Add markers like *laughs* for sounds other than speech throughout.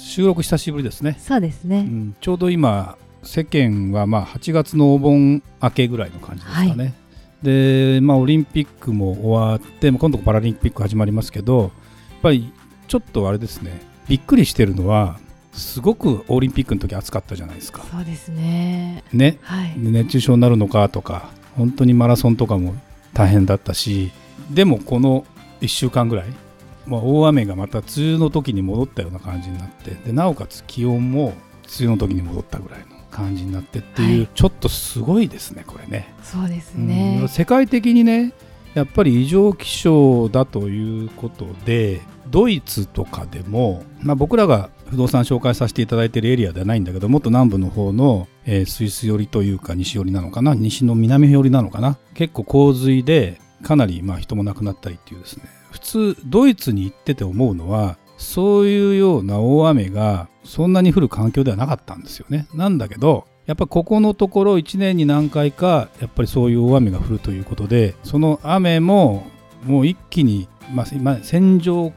収録久しぶりですね、そうですね、うん、ちょうど今世間はまあ8月のお盆明けぐらいの感じですかね、でまあオリンピックも終わって今度パラリンピック始まりますけどやっぱりちょっとあれですね。びっくりしてるのはすごくオリンピックの時暑かったじゃないですか。そうですね。ね。はい。で熱中症になるのかとか本当にマラソンとかも大変だったしでもこの1週間ぐらい、まあ、大雨がまた梅雨の時に戻ったような感じになってでなおかつ気温も梅雨の時に戻ったぐらいの感じになってっていう、はい。ちょっとすごいですねこれね。そうですうんね、世界的にねやっぱり異常気象だということでドイツとかでも、まあ、僕らが不動産紹介させていただいているエリアではないんだけどもっと南部の方の、えースイス寄りというか西寄りなのかな西の南寄りなのかな結構洪水でかなりまあ人も亡くなったりっていうですね普通ドイツに行ってて思うのはそういうような大雨がそんなに降る環境ではなかったんですよね。なんだけどやっぱここのところ1年に何回かやっぱりそういう大雨が降るということでその雨ももう一気に、まあ、今線状ん？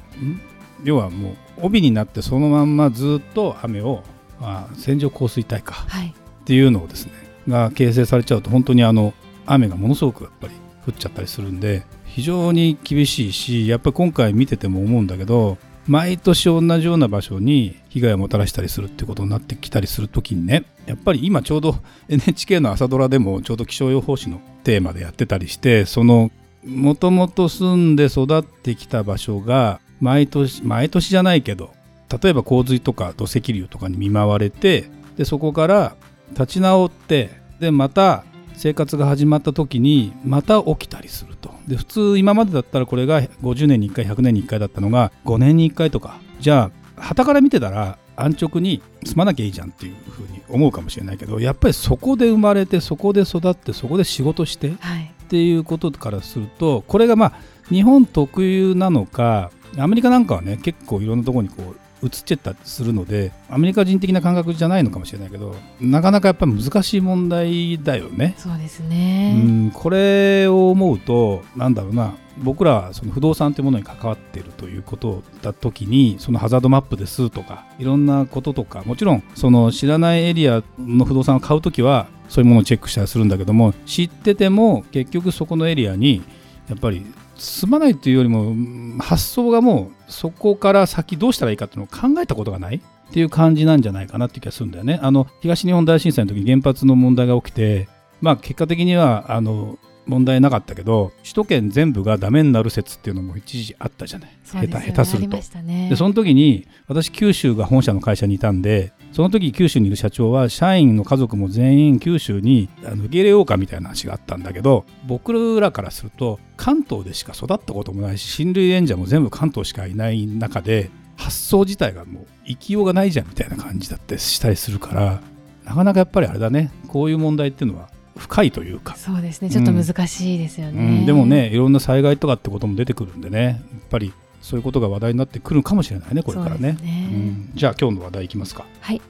要はもう帯になってそのまんまずっと雨を、まあ、線状降水帯か。はい。っていうのをですねが形成されちゃうと本当にあの雨がものすごくやっぱり降っちゃったりするんで非常に厳しいしやっぱり今回見てても思うんだけど毎年同じような場所に被害をもたらしたりするってことになってきたりするときにねやっぱり今ちょうど NHK の朝ドラでもちょうど気象予報士のテーマでやってたりしてそのもともと住んで育ってきた場所が毎年毎年じゃないけど例えば洪水とか土石流とかに見舞われてでそこから立ち直ってでまた生活が始まった時にまた起きたりする。で普通今までだったらこれが50年に1回100年に1回だったのが5年に1回とか。じゃあ旗から見てたら安直に住まなきゃいいじゃんっていうふうに思うかもしれないけどやっぱりそこで生まれてそこで育ってそこで仕事してはい。っていうことからするとこれがまあ日本特有なのかアメリカなんかはね結構いろんなところにこう移っちゃったりするのでアメリカ人的な感覚じゃないのかもしれないけどなかなかやっぱり難しい問題だよね。そうですうね、ん、これを思うとなんだろうな僕らはその不動産というものに関わっているということだ時にそのハザードマップですとかいろんなこととかもちろんその知らないエリアの不動産を買う時はそういうものをチェックしたりするんだけども知ってても結局そこのエリアにやっぱり住まないというよりもうん発想がもうそこから先どうしたらいいかっていうのを考えたことがないっていう感じなんじゃないかなっていう気がするんだよね。あの東日本大震災の時に原発の問題が起きてまあ結果的にはあの問題なかったけど首都圏全部がダメになる説っていうのも一時あったじゃない。ね。下手下手すると。ね。でその時に私九州が本社の会社にいたんでその時九州にいる社長は社員の家族も全員九州にあの受け入れようかみたいな話があったんだけど僕らからすると関東でしか育ったこともないし親類縁者も全部関東しかいない中で発想自体がもう生きようがないじゃんみたいな感じだってしたりするからなかなかやっぱりあれだねこういう問題っていうのは深いというか。そうですね。ちょっと難しいですようね、ん、でもねいろんな災害とかってことも出てくるんでね。やっぱりそういうことが話題になってくるかもしれないねこれからね。ね。うん、じゃあ今日の話題いきますか。はい、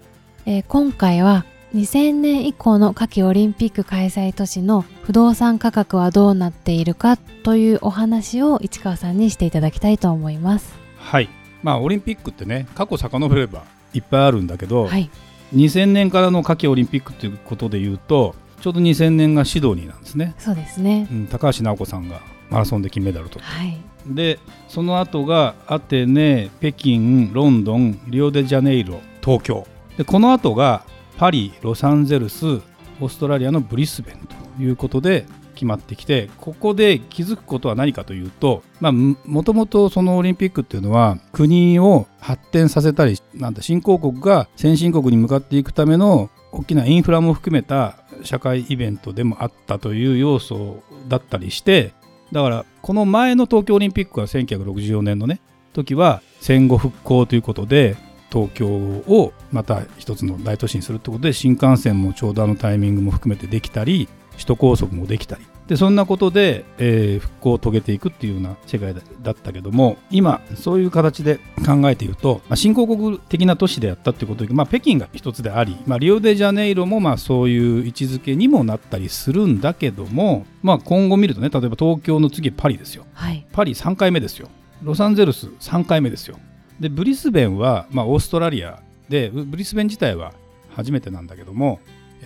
えー今回は2000年以降の夏季オリンピック開催都市の不動産価格はどうなっているかというお話を市川さんにしていただきたいと思います。はい。まあオリンピックってね過去遡ればいっぱいあるんだけど、はい、2000年からの夏季オリンピックということでいうとちょうど2000年がシドニーなんですね、そうですね。うん、高橋尚子さんがマラソンで金メダルを取ってはい、でその後がアテネ北京ロンドンリオデジャネイロ。東京。でこの後がパリロサンゼルスオーストラリアのブリスベンということで決まってきてここで気づくことは何かというと、まあ、ももともとそのオリンピックっていうのは国を発展させたりなんだ新興国が先進国に向かっていくための大きなインフラも含めた社会イベントでもあったという要素だったりしてだからこの前の東京オリンピックは1964年のね時は戦後復興ということで東京をまた一つの大都市にするってことで新幹線もちょうどあのタイミングも含めてできたり首都高速もできたりでそんなことで、えー、復興を遂げていくっていうような世界だったけども今そういう形で考えていると、まあ、新興国的な都市であったっていうことで、まあ、北京が一つであり、まあ、リオデジャネイロもまあそういう位置づけにもなったりするんだけども、まあ、今後見るとね例えば東京の次パリですよ、はい、パリ3回目ですよ。ロサンゼルス3回目ですよ。でブリスベンは、まあ、オーストラリアでブリスベン自体は初めてなんだけども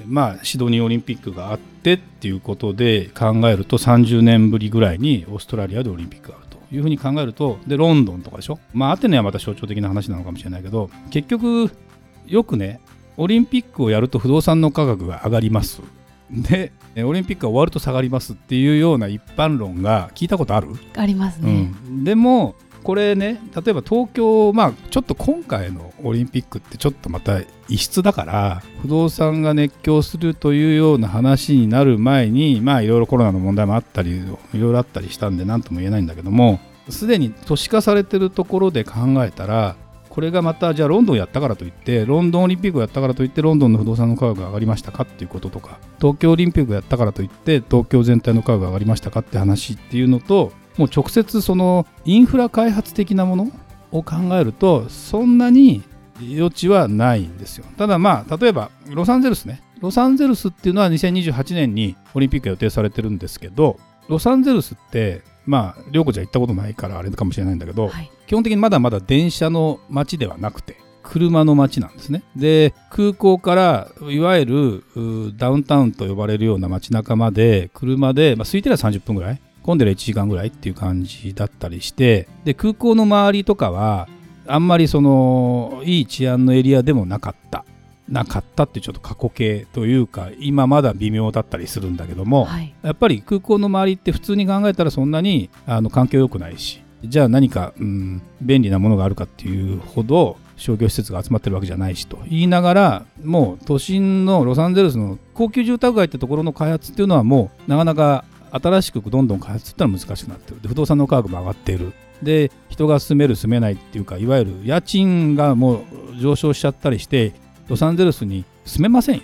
まあ、シドニーオリンピックがあってっていうことで考えると30年ぶりぐらいにオーストラリアでオリンピックがあるというふうに考えるとでロンドンとかでしょ、まあ、アテネはまた象徴的な話なのかもしれないけど結局よくねオリンピックをやると不動産の価格が上がります。でオリンピックが終わると下がりますっていうような一般論が聞いたことある？ありますね、うん、でもこれね例えば東京まあちょっと今回のオリンピックってちょっとまた異質だから不動産が熱狂するというような話になる前にまあいろいろコロナの問題もあったりいろいろあったりしたんで何とも言えないんだけどもすでに都市化されてるところで考えたらこれがまたじゃあロンドンやったからといってロンドンオリンピックやったからといってロンドンの不動産の価格が上がりましたかっていうこととか東京オリンピックやったからといって東京全体の価格が上がりましたかって話っていうのともう直接そのインフラ開発的なものを考えるとそんなに余地はないんですよ。ただまあ例えばロサンゼルスね。ロサンゼルスっていうのは2028年にオリンピックが予定されてるんですけどロサンゼルスってまあ涼子ちゃん行ったことないからあれかもしれないんだけど、はい、基本的にまだまだ電車の街ではなくて車の街なんですね。で空港からいわゆるダウンタウンと呼ばれるような街中まで車で、まあ、空いてりゃ30分ぐらい混んでる1時間ぐらいっていう感じだったりしてで空港の周りとかはあんまりそのいい治安のエリアでもなかった。なかったってちょっと過去形というか今まだ微妙だったりするんだけども、はい、やっぱり空港の周りって普通に考えたらそんなにあの環境良くないしじゃあ何か、うん、便利なものがあるかっていうほど商業施設が集まってるわけじゃないしと。言いながらもう都心のロサンゼルスの高級住宅街ってところの開発っていうのはもうなかなか新しくどんどん開発ってのは難しくなってる。で不動産の価格も上がっている。で人が住める住めないっていうかいわゆる家賃がもう上昇しちゃったりしてロサンゼルスに住めませんよ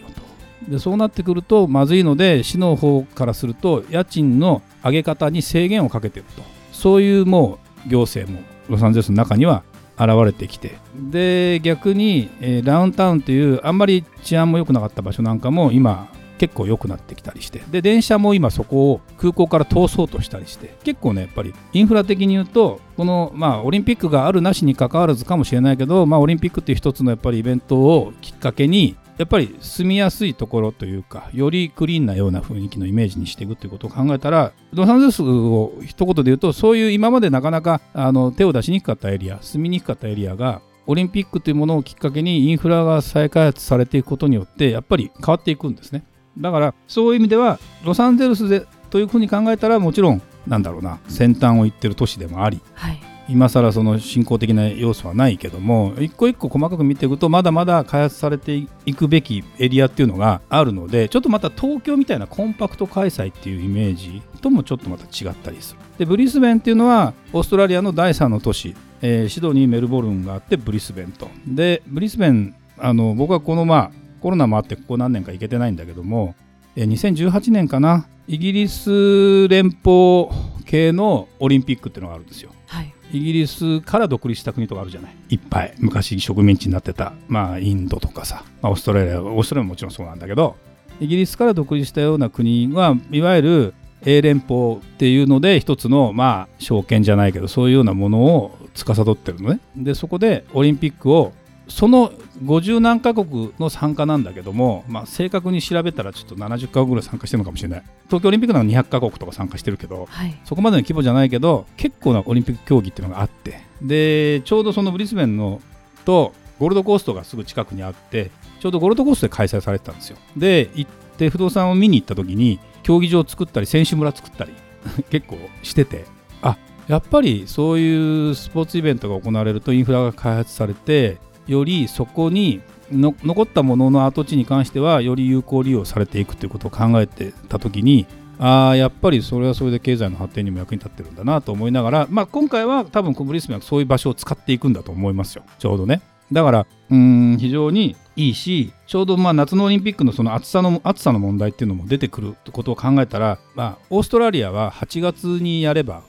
と。でそうなってくるとまずいので市の方からすると家賃の上げ方に制限をかけてると。そういうもう行政もロサンゼルスの中には現れてきて。で逆に、えー、ダウンタウンというあんまり治安も良くなかった場所なんかも今結構良くなってきたりしてで電車も今そこを空港から通そうとしたりして結構ねやっぱりインフラ的に言うとこのまあオリンピックがあるなしにかかわらずかもしれないけど、まあ、オリンピックっていう一つのやっぱりイベントをきっかけにやっぱり住みやすいところというかよりクリーンなような雰囲気のイメージにしていくということを考えたらロサンゼルスを一言で言うとそういう今までなかなかあの手を出しにくかったエリア住みにくかったエリアがオリンピックというものをきっかけにインフラが再開発されていくことによってやっぱり変わっていくんですね。だからそういう意味ではロサンゼルスでというふうに考えたらもちろんなんだろうな先端を行ってる都市でもあり、はい、今更その進行的な要素はないけども一個一個細かく見ていくとまだまだ開発されていくべきエリアっていうのがあるのでちょっとまた東京みたいなコンパクト開催っていうイメージともちょっとまた違ったりする。でブリスベンっていうのはオーストラリアの第3の都市、えー、シドニーメルボルンがあってブリスベンと。でブリスベンあの僕はこのまあコロナもあってここ何年か行けてないんだけども2018年かなイギリス連邦系のオリンピックっていうのがあるんですよ。はい、イギリスから独立した国とかあるじゃない。いっぱい。昔植民地になってた、まあ、インドとかさ、まあ、オーストラリアオーストラリアももちろんそうなんだけど。イギリスから独立したような国はいわゆる英連邦っていうので一つのまあ証券じゃないけどそういうようなものを司ってるのね。でそこでオリンピックをその50何カ国の参加なんだけども、まあ、正確に調べたらちょっと70カ国ぐらい参加してるのかもしれない。東京オリンピックなら200カ国とか参加してるけど、はい、そこまでの規模じゃないけど結構なオリンピック競技っていうのがあって。でちょうどそのブリスベンのとゴールドコーストがすぐ近くにあってちょうどゴールドコーストで開催されてたんですよ。で行って不動産を見に行った時に競技場を作ったり選手村作ったり *laughs* 結構してて。あやっぱりそういうスポーツイベントが行われるとインフラが開発されてよりそこに残ったものの跡地に関してはより有効利用されていくということを考えてた時にああやっぱりそれはそれで経済の発展にも役に立ってるんだなと思いながら、まあ、今回は多分コブリスベンはそういう場所を使っていくんだと思いますよちょうどね。だからうん非常にいいしちょうどまあ夏のオリンピックのその暑さの暑さの問題っていうのも出てくるってことを考えたら、まあ、オーストラリアは8月にやれば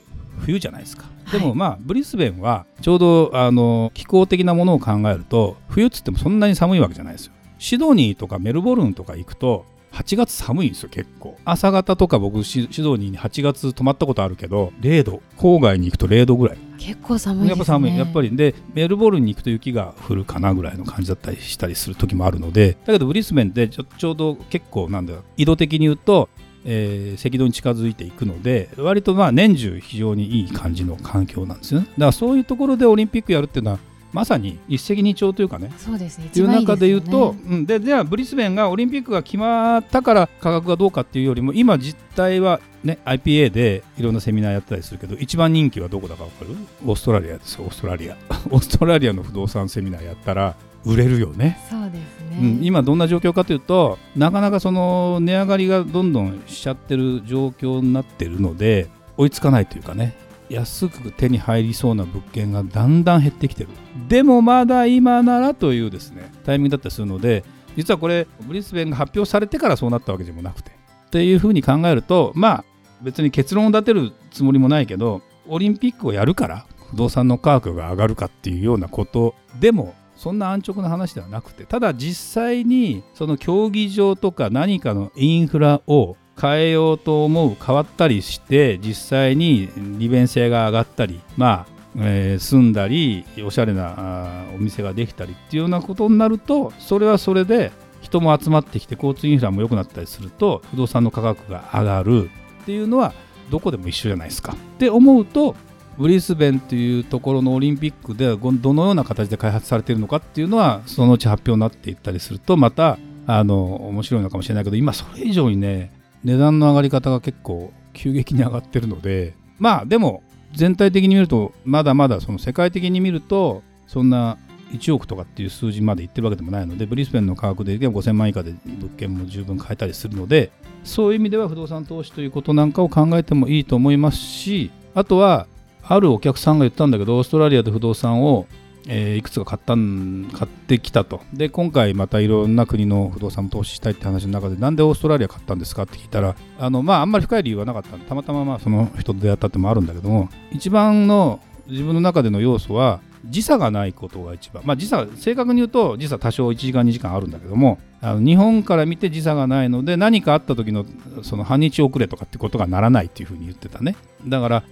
冬じゃないですか。でもまあブリスベンはちょうどあの気候的なものを考えると冬っつってもそんなに寒いわけじゃないですよ。シドニーとかメルボルンとか行くと8月寒いんですよ結構。朝方とか僕シドニーに8月泊まったことあるけど0度。郊外に行くと0度ぐらい。結構寒いですね。やっぱ寒い。やっぱり。でメルボルンに行くと雪が降るかなぐらいの感じだったりしたりする時もあるのでだけどブリスベンってちょちょうど結構なんだよ。緯度的に言うとえー、赤道に近づいていくので割とまあ年中非常にいい感じの環境なんですよね。だからそういうところでオリンピックやるっていうのはまさに一石二鳥というかね。そうですね。っていう中で言うと、うん、でではブリスベンがオリンピックが決まったから価格がどうかっていうよりも今実態はね IPA でいろんなセミナーやったりするけど一番人気はどこだか分かる？オーストラリアですよ。オーストラリア。*laughs* オーストラリアの不動産セミナーやったら売れるよね。そうですね、うん、今どんな状況かというとなかなかその値上がりがどんどんしちゃってる状況になってるので追いつかないというかね。安く手に入りそうな物件がだんだん減ってきてる。でもまだ今ならというですねタイミングだったりするので実はこれブリスベンが発表されてからそうなったわけでもなくて。っていうふうに考えるとまあ別に結論を立てるつもりもないけどオリンピックをやるから不動産の価格が上がるかっていうようなことでもそんな安直な話ではなくてただ実際にその競技場とか何かのインフラを変えようと思う変わったりして実際に利便性が上がったりまあ、えー、住んだりおしゃれなお店ができたりっていうようなことになるとそれはそれで人も集まってきて交通インフラも良くなったりすると不動産の価格が上がるっていうのはどこでも一緒じゃないですか。って思うとブリスベンというところのオリンピックでどのような形で開発されているのかっていうのはそのうち発表になっていったりするとまたあの面白いのかもしれないけど今それ以上にね値段の上がり方が結構急激に上がってるのでまあでも全体的に見るとまだまだその世界的に見るとそんな1億とかっていう数字までいってるわけでもないのでブリスベンの価格でいけば5000万以下で物件も十分買えたりするのでそういう意味では不動産投資ということなんかを考えてもいいと思いますしあとはあるお客さんが言ったんだけどオーストラリアで不動産を、えー、いくつか買ったん買ってきたと。で今回またいろんな国の不動産を投資したいって話の中でなんでオーストラリア買ったんですかって聞いたらあの、まあ、あんまり深い理由はなかった。たまたままあその人と出会ったってもあるんだけども一番の自分の中での要素は時差がないことが一番、まあ、時差正確に言うと時差多少1時間2時間あるんだけどもあの日本から見て時差がないので何かあった時のその半日遅れとかってことがならないっていうふうに言ってたね。だから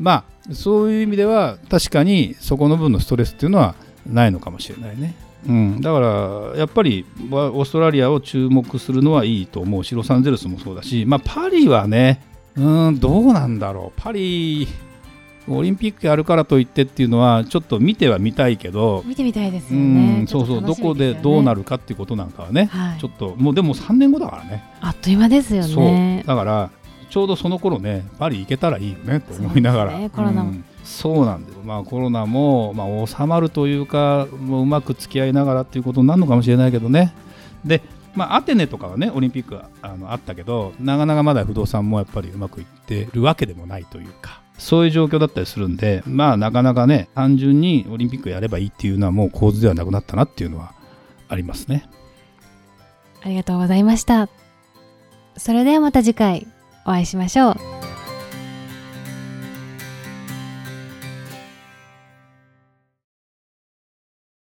まあそういう意味では確かにそこの分のストレスっていうのはないのかもしれないね。うん、だからやっぱりオーストラリアを注目するのはいいと思う。しロサンゼルスもそうだし、まあ、パリはねうんどうなんだろう。パリオリンピックやるからといってっていうのはちょっと見てはみたいけど。見てみたいですよね、うん、そうそう。どこでどうなるかっていうことなんかはね、はい、ちょっともうでも3年後だからね。あっという間ですよね。だからちょうどその頃ねパリ行けたらいいよねと思いながら、そうなんですまあコロナも、まあ、収まるというかもううまく付き合いながらっていうことになるのかもしれないけどね。でまあ、アテネとかはねオリンピックあのあったけどなかなかまだ不動産もやっぱりうまくいってるわけでもないというか。そういう状況だったりするんでまあなかなかね単純にオリンピックやればいいっていうのはもう構図ではなくなったなっていうのはありますね。ありがとうございました。それではまた次回お会いしましょう。